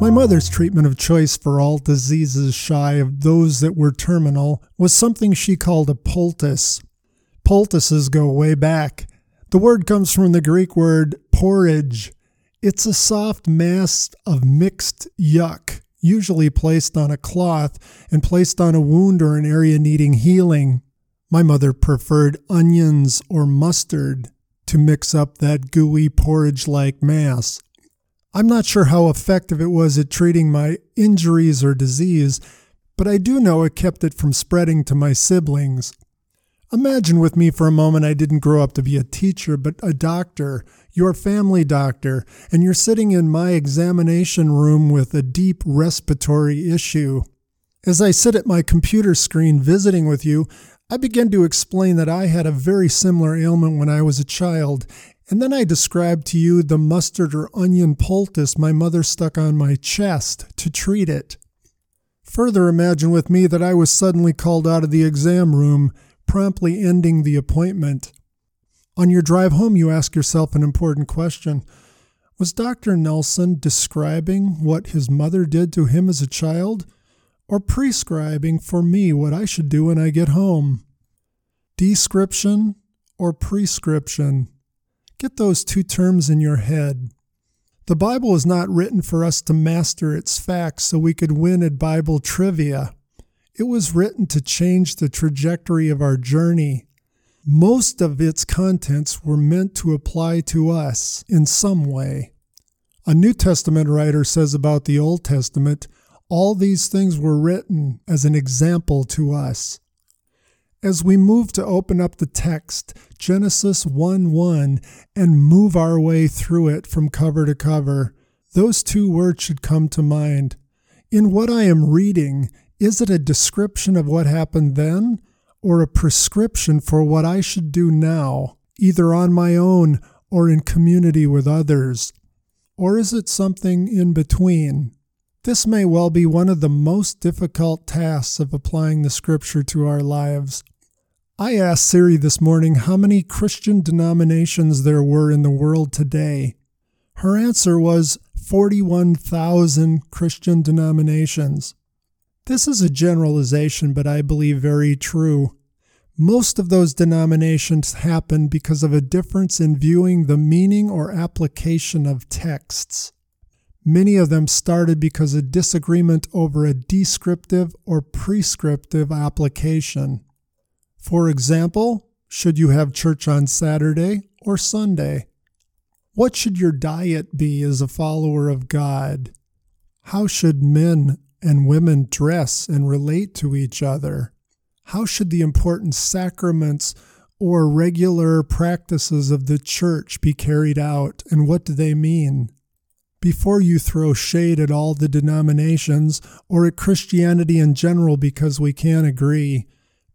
My mother's treatment of choice for all diseases shy of those that were terminal was something she called a poultice. Poultices go way back. The word comes from the Greek word porridge. It's a soft mass of mixed yuck, usually placed on a cloth and placed on a wound or an area needing healing. My mother preferred onions or mustard to mix up that gooey porridge like mass. I'm not sure how effective it was at treating my injuries or disease, but I do know it kept it from spreading to my siblings. Imagine with me for a moment I didn't grow up to be a teacher, but a doctor, your family doctor, and you're sitting in my examination room with a deep respiratory issue. As I sit at my computer screen visiting with you, I begin to explain that I had a very similar ailment when I was a child and then I described to you the mustard or onion poultice my mother stuck on my chest to treat it. Further, imagine with me that I was suddenly called out of the exam room, promptly ending the appointment. On your drive home, you ask yourself an important question Was Dr. Nelson describing what his mother did to him as a child, or prescribing for me what I should do when I get home? Description or prescription? Get those two terms in your head. The Bible is not written for us to master its facts so we could win at Bible trivia. It was written to change the trajectory of our journey. Most of its contents were meant to apply to us in some way. A New Testament writer says about the Old Testament, all these things were written as an example to us. As we move to open up the text, Genesis 1 1, and move our way through it from cover to cover, those two words should come to mind. In what I am reading, is it a description of what happened then, or a prescription for what I should do now, either on my own or in community with others? Or is it something in between? This may well be one of the most difficult tasks of applying the scripture to our lives. I asked Siri this morning how many Christian denominations there were in the world today. Her answer was 41,000 Christian denominations. This is a generalization, but I believe very true. Most of those denominations happen because of a difference in viewing the meaning or application of texts. Many of them started because of disagreement over a descriptive or prescriptive application. For example, should you have church on Saturday or Sunday? What should your diet be as a follower of God? How should men and women dress and relate to each other? How should the important sacraments or regular practices of the church be carried out, and what do they mean? Before you throw shade at all the denominations or at Christianity in general because we can't agree,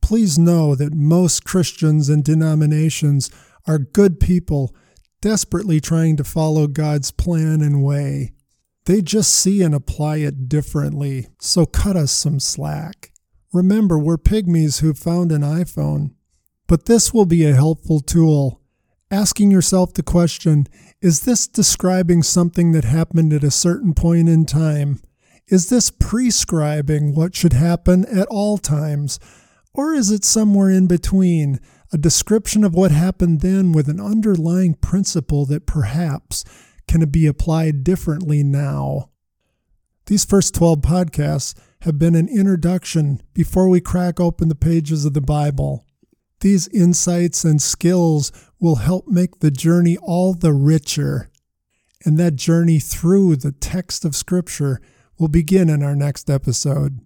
Please know that most Christians and denominations are good people desperately trying to follow God's plan and way. They just see and apply it differently, so cut us some slack. Remember, we're pygmies who found an iPhone. But this will be a helpful tool. Asking yourself the question Is this describing something that happened at a certain point in time? Is this prescribing what should happen at all times? Or is it somewhere in between, a description of what happened then with an underlying principle that perhaps can be applied differently now? These first 12 podcasts have been an introduction before we crack open the pages of the Bible. These insights and skills will help make the journey all the richer. And that journey through the text of Scripture will begin in our next episode.